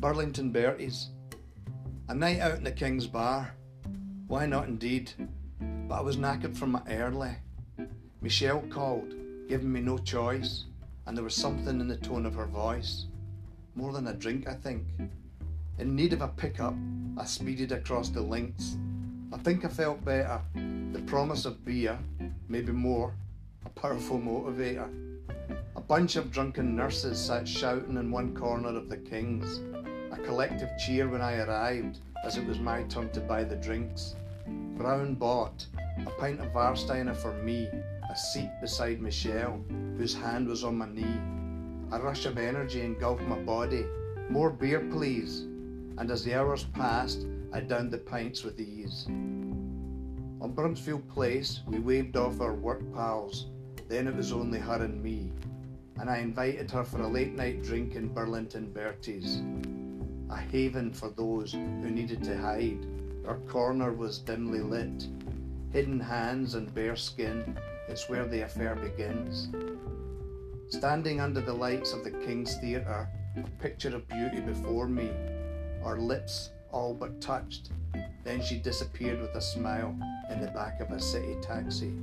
Burlington Bertie's. A night out in the King's Bar. Why not indeed? But I was knackered from my early. Michelle called, giving me no choice, and there was something in the tone of her voice. More than a drink, I think. In need of a pickup, I speeded across the links. I think I felt better. The promise of beer, maybe more, a powerful motivator. A bunch of drunken nurses sat shouting in one corner of the King's. A collective cheer when I arrived, as it was my turn to buy the drinks. Brown bought a pint of Warsteiner for me, a seat beside Michelle, whose hand was on my knee. A rush of energy engulfed my body. More beer, please. And as the hours passed, I downed the pints with ease. On Bruntsfield Place, we waved off our work pals. Then it was only her and me. And I invited her for a late night drink in Burlington Bertie's. A haven for those who needed to hide. Our corner was dimly lit. Hidden hands and bare skin, it's where the affair begins. Standing under the lights of the King's Theatre, a picture of beauty before me, our lips all but touched. Then she disappeared with a smile in the back of a city taxi.